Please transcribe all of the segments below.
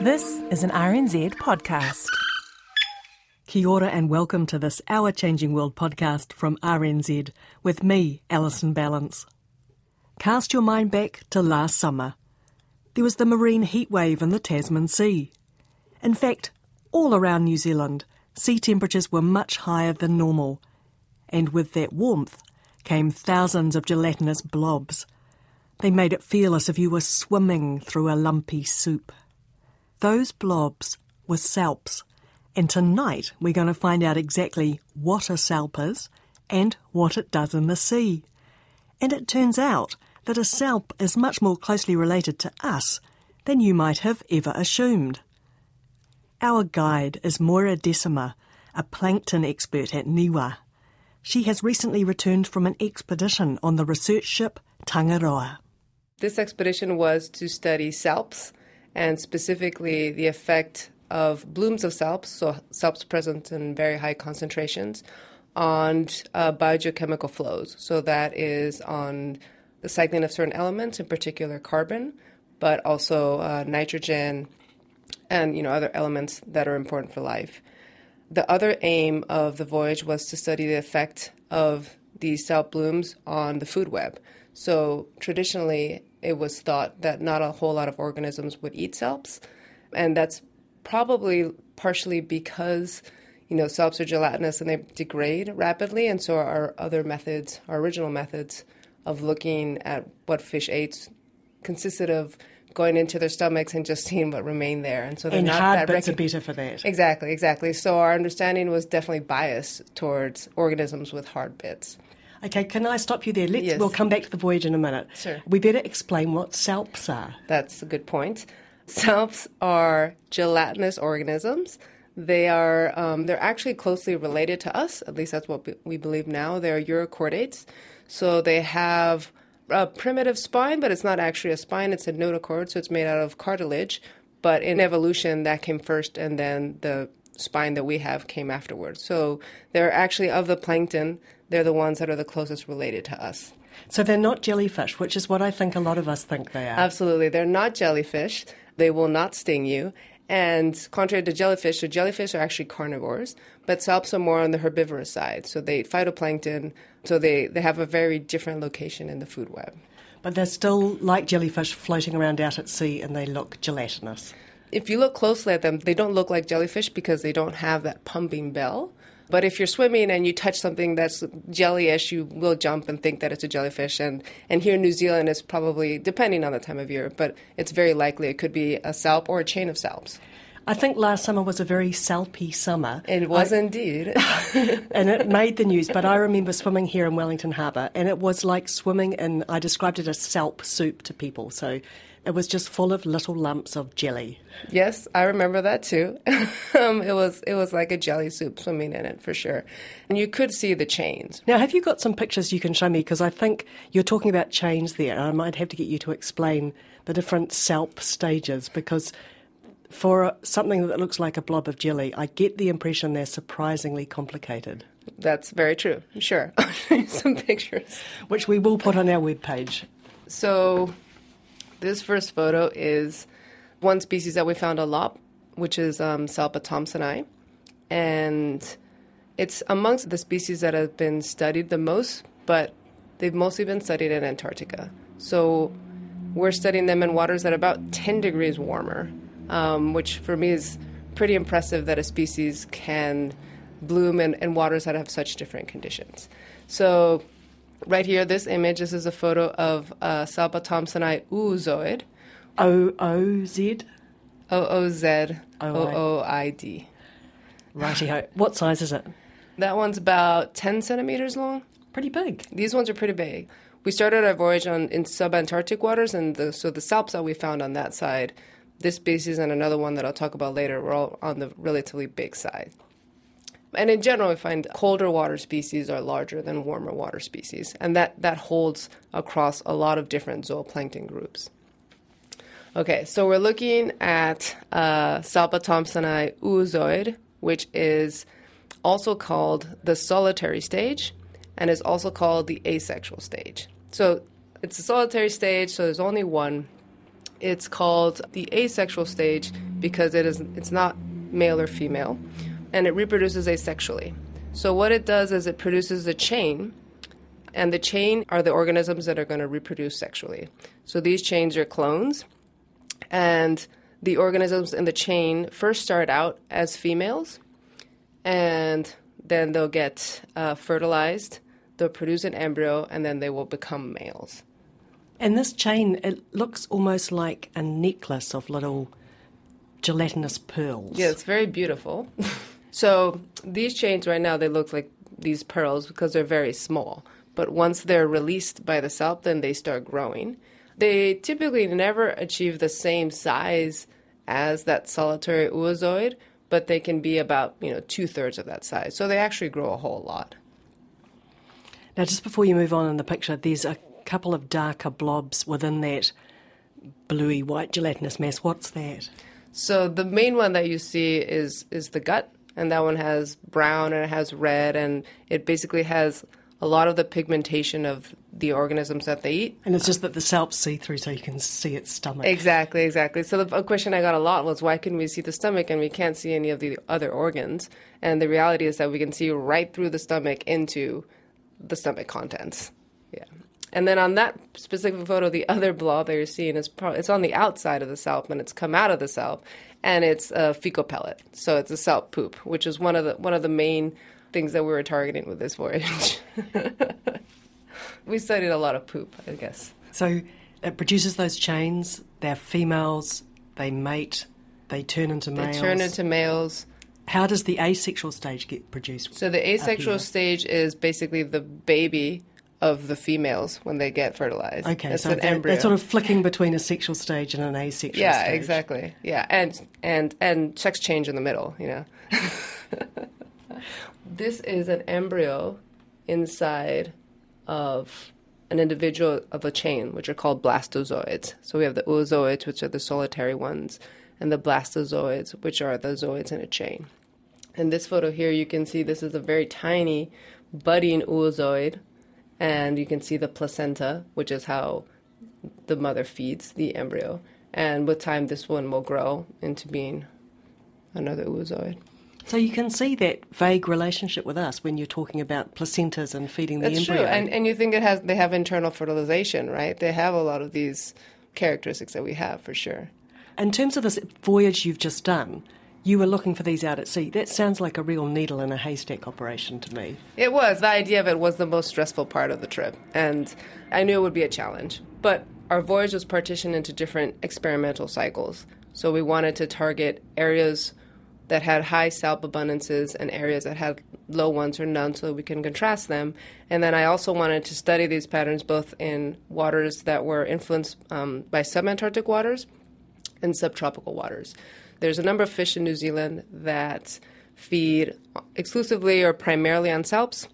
This is an RNZ podcast. Kia ora and welcome to this Our Changing World podcast from RNZ with me, Alison Ballance. Cast your mind back to last summer. There was the marine heat wave in the Tasman Sea. In fact, all around New Zealand, sea temperatures were much higher than normal. And with that warmth came thousands of gelatinous blobs. They made it feel as if you were swimming through a lumpy soup. Those blobs were salps. And tonight we're going to find out exactly what a salp is and what it does in the sea. And it turns out that a salp is much more closely related to us than you might have ever assumed. Our guide is Moira Decima, a plankton expert at Niwa. She has recently returned from an expedition on the research ship Tangaroa. This expedition was to study salps and specifically the effect of blooms of salps, so salps present in very high concentrations, on uh, biogeochemical flows. So that is on the cycling of certain elements, in particular carbon, but also uh, nitrogen and you know other elements that are important for life. The other aim of the voyage was to study the effect of these salp blooms on the food web. So traditionally, it was thought that not a whole lot of organisms would eat salps, and that's probably partially because you know salps are gelatinous and they degrade rapidly, and so our other methods, our original methods of looking at what fish ate, consisted of going into their stomachs and just seeing what remained there, and so they're And not hard that bits recog- better for that. Exactly, exactly. So our understanding was definitely biased towards organisms with hard bits. Okay, can I stop you there? Let's, Yes. We'll come back to the voyage in a minute. Sure. We better explain what salps are. That's a good point. Salps are gelatinous organisms. They are um, they're actually closely related to us. At least that's what we believe now. They're urochordates, so they have a primitive spine, but it's not actually a spine. It's a notochord, so it's made out of cartilage. But in evolution, that came first, and then the spine that we have came afterwards. So they're actually of the plankton. They're the ones that are the closest related to us. So they're not jellyfish, which is what I think a lot of us think they are. Absolutely. They're not jellyfish. They will not sting you. And contrary to jellyfish, so jellyfish are actually carnivores, but salps are more on the herbivorous side. So they eat phytoplankton, so they, they have a very different location in the food web. But they're still like jellyfish floating around out at sea and they look gelatinous. If you look closely at them, they don't look like jellyfish because they don't have that pumping bell. But if you're swimming and you touch something that's jellyish, you will jump and think that it's a jellyfish. And, and here in New Zealand, it's probably, depending on the time of year, but it's very likely it could be a salp or a chain of salps. I think last summer was a very salpy summer. It was indeed. and it made the news. But I remember swimming here in Wellington Harbour, and it was like swimming in. I described it as salp soup to people. So it was just full of little lumps of jelly. yes, I remember that too. um, it was it was like a jelly soup swimming in it for sure, and you could see the chains. Now, have you got some pictures you can show me? Because I think you're talking about chains there. I might have to get you to explain the different salp stages because. For something that looks like a blob of jelly, I get the impression they're surprisingly complicated, That's very true. Sure, I'll show you some pictures. which we will put on our webpage. So, this first photo is one species that we found a lot, which is um, Salpa thompsoni, and it's amongst the species that have been studied the most, but they've mostly been studied in Antarctica. So, we're studying them in waters that are about 10 degrees warmer, um, which for me is pretty impressive that a species can bloom in, in waters that have such different conditions. So, right here, this image, this is a photo of uh, Salpa thompsoni oozoid, O O Z? O O Z O O I D. Righty ho. What size is it? That one's about 10 centimeters long. Pretty big. These ones are pretty big. we started our voyage on in subantarctic waters, and the, so the salps that we found on that side, this species and another one that I'll talk about later, were all on the relatively big side. And in general, we find colder water species are larger than warmer water species, and that, that holds across a lot of different zooplankton groups. Okay, so we're looking at uh, Salpa thompsoni oozoid, which is also called the solitary stage and is also called the asexual stage. So it's a solitary stage, so there's only one. It's called the asexual stage because it is it's not male or female, and it reproduces asexually. So what it does is it produces a chain, and the chain are the organisms that are going to reproduce sexually. So these chains are clones, and the organisms in the chain first start out as females, and then they'll get uh, fertilized, they'll produce an embryo, and then they will become males. And this chain, it looks almost like a necklace of little gelatinous pearls. Yeah, it's very beautiful. so these chains right now, they look like these pearls because they're very small. But once they're released by the salp, then they start growing. They typically never achieve the same size as that solitary oozoid, but they can be about you know two thirds of that size. So they actually grow a whole lot. Now, just before you move on in the picture, there's a couple of darker blobs within that bluey white gelatinous mass. What's that? So the main one that you see is is the gut, and that one has brown and it has red, and it basically has a lot of the pigmentation of the organisms that they eat. And it's just that the salp's see through so you can see its stomach. Exactly, exactly. So the question I got a lot was why can we see the stomach and we can't see any of the other organs? And the reality is that we can see right through the stomach into the stomach contents. Yeah. And then on that specific photo, the other blob that you're seeing is pro- it's on the outside of the salp and it's come out of the salp, and it's a fecal pellet. So it's a salp poop, which is one of the one of the main things that we were targeting with this voyage. we studied a lot of poop, I guess. So it produces those chains. They're females. They mate. They turn into males. They turn into males. How does the asexual stage get produced? So the asexual stage is basically the baby of the females when they get fertilized. Okay, it's so an that, embryo. that's sort of flicking between a sexual stage and an asexual yeah, stage. exactly. Yeah, and and and sex change in the middle. You know. this is an embryo inside of an individual of a chain, which are called blastozoids. So we have the oozoids, which are the solitary ones, and the blastozoids, which are the zoids in a chain. In this photo here, you can see this is a very tiny budding oozoid, and you can see the placenta, which is how the mother feeds the embryo. And with time, this one will grow into being another oozoid. So you can see that vague relationship with us when you're talking about placentas and feeding the That's embryo. true, and and you think it has they have internal fertilization, right? They have a lot of these characteristics that we have for sure. In terms of this voyage you've just done, you were looking for these out at sea. That sounds like a real needle in a haystack operation to me. It was the idea of it was the most stressful part of the trip, and I knew it would be a challenge. But our voyage was partitioned into different experimental cycles, so we wanted to target areas that had high salp abundances and areas that had low ones or none so we can contrast them. And then I also wanted to study these patterns both in waters that were influenced um, by subantarctic waters and subtropical waters. There's a number of fish in New Zealand that feed exclusively or primarily on salps.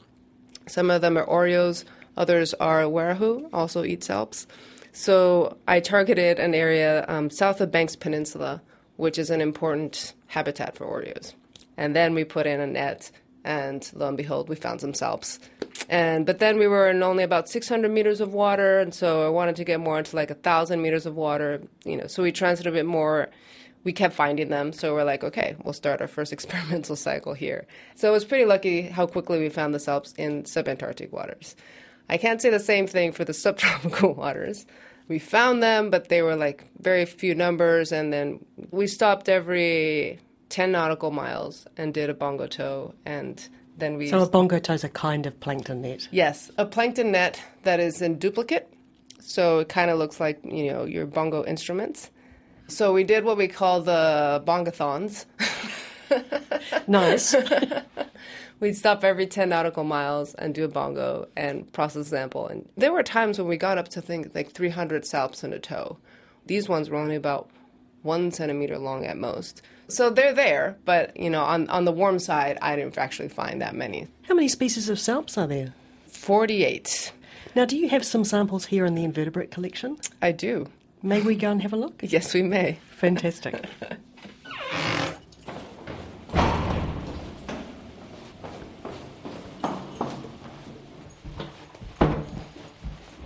Some of them are Oreos, others are Warehou, also eat salps. So I targeted an area um, south of Banks Peninsula, which is an important habitat for Oreos. And then we put in a net, and lo and behold, we found some salps. And but then we were in only about 600 meters of water, and so I wanted to get more into like a thousand meters of water. You know, so we transited a bit more. We kept finding them, so we're like, okay, we'll start our first experimental cycle here. So it was pretty lucky how quickly we found the salps in subantarctic waters. I can't say the same thing for the subtropical waters. We found them, but they were like very few numbers, and then we stopped every 10 nautical miles and did a bongo tow, and then we. So a bongo tow is a kind of plankton net. Yes, a plankton net that is in duplicate. So it kind of looks like, you know, your bongo instruments. So we did what we call the bongathons. Nice. We'd stop every 10 nautical miles and do a bongo and process sample. And there were times when we got up to think like 300 salps in a tow. These ones were only about one centimeter long at most. So they're there, but you know, on, on the warm side, I didn't actually find that many. How many species of salps are there? 48. Now, do you have some samples here in the invertebrate collection? I do. May we go and have a look? Yes, we may. Fantastic.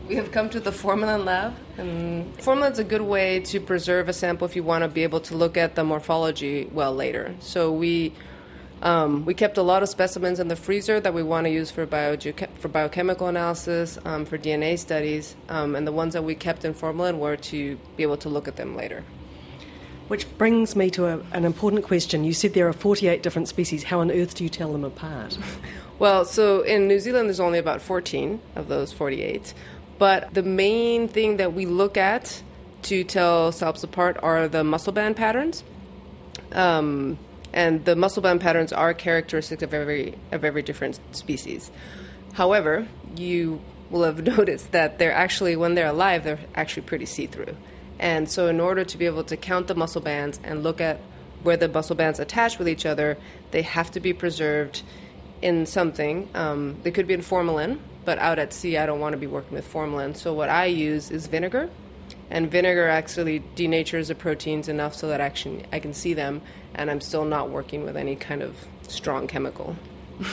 We have come to the formalin lab. And formalin is a good way to preserve a sample if you want to be able to look at the morphology well later. So we um, we kept a lot of specimens in the freezer that we want to use for, bio- for biochemical analysis, um, for DNA studies, um, and the ones that we kept in formalin were to be able to look at them later. Which brings me to a, an important question. You said there are 48 different species. How on earth do you tell them apart? Well, so in New Zealand, there's only about 14 of those 48. But the main thing that we look at to tell salps apart are the muscle band patterns. Um, and the muscle band patterns are characteristic of every of every different species. However, you will have noticed that they're actually when they're alive, they're actually pretty see-through. And so in order to be able to count the muscle bands and look at where the muscle bands attach with each other, they have to be preserved in something. Um, they could be in formalin, but out at sea, I don't want to be working with formalin. So what I use is vinegar, and vinegar actually denatures the proteins enough so that actually I can see them, and I'm still not working with any kind of strong chemical.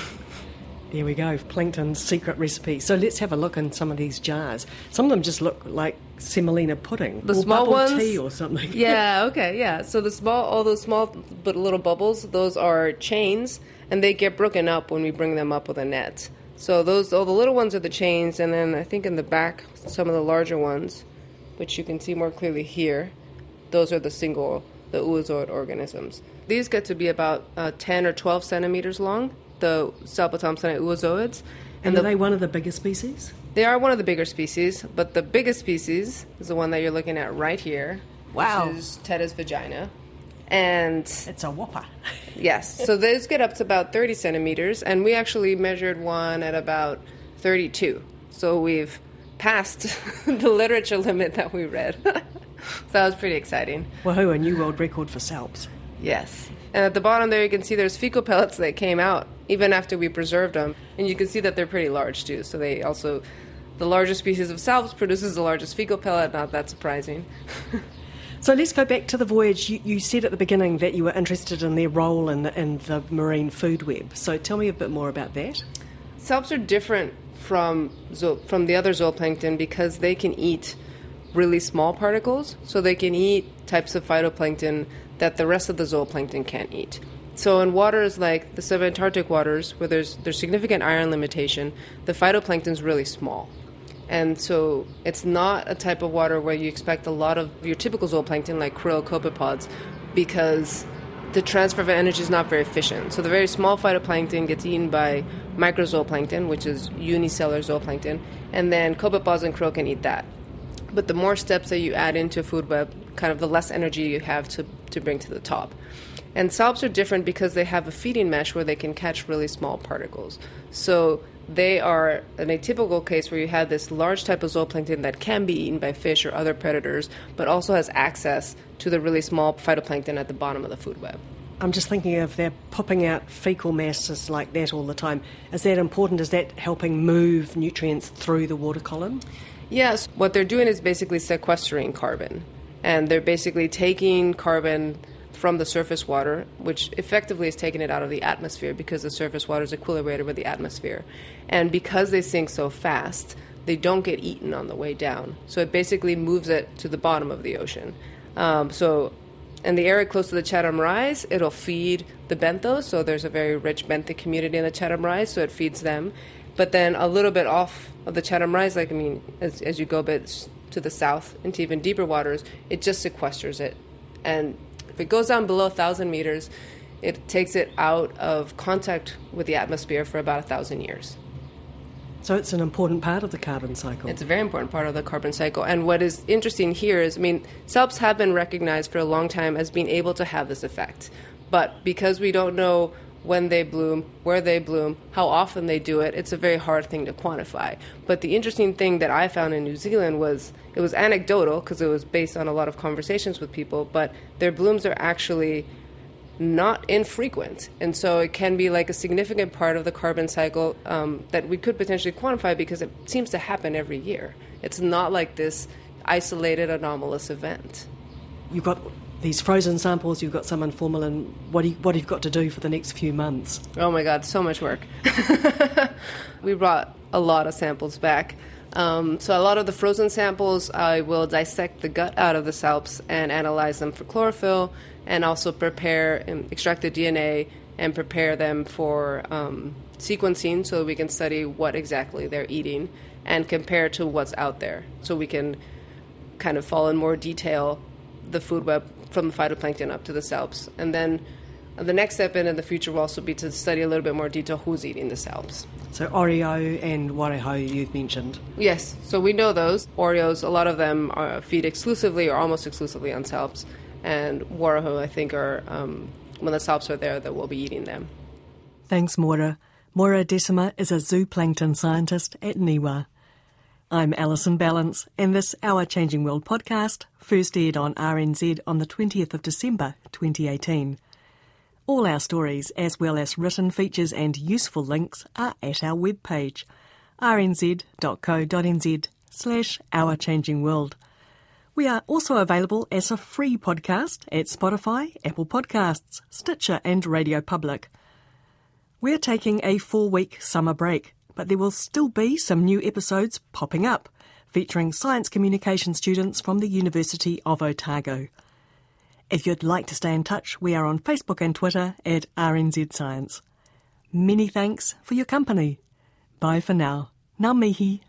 There we go, plankton's secret recipe. So let's have a look in some of these jars. Some of them just look like semolina pudding, the or small ones, tea or something. yeah, okay, yeah. So the small, all those small but little bubbles, those are chains, and they get broken up when we bring them up with a net. So those, all the little ones are the chains, and then I think in the back, some of the larger ones, which you can see more clearly here, those are the single, the oozoid organisms. These get to be about uh, 10 or 12 centimeters long, the Salpa thompsoni oozoids. And, the, are they one of the bigger species? They are one of the bigger species, but the biggest species is the one that you're looking at right here. Wow. Which is Tethys vagina. And It's a whopper. yes, so those get up to about 30 centimeters, and we actually measured one at about 32. So we've passed the literature limit that we read. so that was pretty exciting. Woohoo, a new world record for salps. Yes. And at the bottom there, you can see there's fecal pellets that came out even after we preserved them. And you can see that they're pretty large too. So they also, the largest species of salps produces the largest fecal pellet. Not that surprising. So let's go back to the voyage. You, you, said at the beginning that you were interested in their role in the, in the marine food web. So tell me a bit more about that. Salps are different from zo- from the other zooplankton because they can eat really small particles. So they can eat types of phytoplankton that the rest of the zooplankton can't eat. So in waters like the subantarctic waters, where there's there's significant iron limitation, the phytoplankton is really small. And so it's not a type of water where you expect a lot of your typical zooplankton like krill, copepods, because the transfer of energy is not very efficient. So the very small phytoplankton gets eaten by microzooplankton, which is unicellular zooplankton, and then copepods and krill can eat that. But the more steps that you add into a food web, kind of the less energy you have to, to bring to the top. And salps are different because they have a feeding mesh where they can catch really small particles. So they are an atypical case where you have this large type of zooplankton that can be eaten by fish or other predators, but also has access to the really small phytoplankton at the bottom of the food web. I'm just thinking of they're popping out fecal masses like that all the time, is that important? Is that helping move nutrients through the water column? Yes, what they're doing is basically sequestering carbon. And they're basically taking carbon from the surface water, which effectively is taking it out of the atmosphere because the surface water is equilibrated with the atmosphere. And because they sink so fast, they don't get eaten on the way down. So it basically moves it to the bottom of the ocean. Um, so in the area close to the Chatham Rise, it'll feed the benthos. So there's a very rich benthic community in the Chatham Rise, so it feeds them. But then a little bit off of the Chatham Rise, like I mean, as, as you go a bit to the south into even deeper waters, it just sequesters it. And if it goes down below 1,000 meters, it takes it out of contact with the atmosphere for about a thousand years. So it's an important part of the carbon cycle. It's a very important part of the carbon cycle. And what is interesting here is, I mean, salps have been recognized for a long time as being able to have this effect. But because we don't know when they bloom, where they bloom, how often they do it. It's a very hard thing to quantify. But the interesting thing that I found in New Zealand was it was anecdotal because it was based on a lot of conversations with people, but their blooms are actually not infrequent. And so it can be like a significant part of the carbon cycle um, that we could potentially quantify because it seems to happen every year. It's not like this isolated anomalous event. You've got these frozen samples, you've got some in formalin. What, do you, what have you got to do for the next few months? Oh my God, so much work. we brought a lot of samples back. Um, so a lot of the frozen samples, I will dissect the gut out of the salps and analyze them for chlorophyll, and also prepare and extract the DNA and prepare them for um, sequencing, so we can study what exactly they're eating and compare to what's out there, so we can kind of follow in more detail the food web from the phytoplankton up to the salps. And then the next step in, in the future will also be to study a little bit more detail who's eating the salps. So Oreo and Warehou you've mentioned. Yes, so we know those. Oreos, a lot of them are feed exclusively or almost exclusively on salps. And Warehou, I think, are um, when the salps are there that we'll be eating them. Thanks, Moira. Moira Decima is a zooplankton scientist at NIWA. I'm Alison Ballance, and this Our Changing World podcast first aired on RNZ on the 20th of December 2018. All our stories, as well as written features and useful links, are at our webpage, rnz.co.nz slash Our Changing World. We are also available as a free podcast at Spotify, Apple Podcasts, Stitcher, and Radio Public. We're taking a four week summer break but there will still be some new episodes popping up, featuring science communication students from the University of Otago. If you'd like to stay in touch, we are on Facebook and Twitter at RNZ Science. Many thanks for your company. Bye for now. Ngā mihi.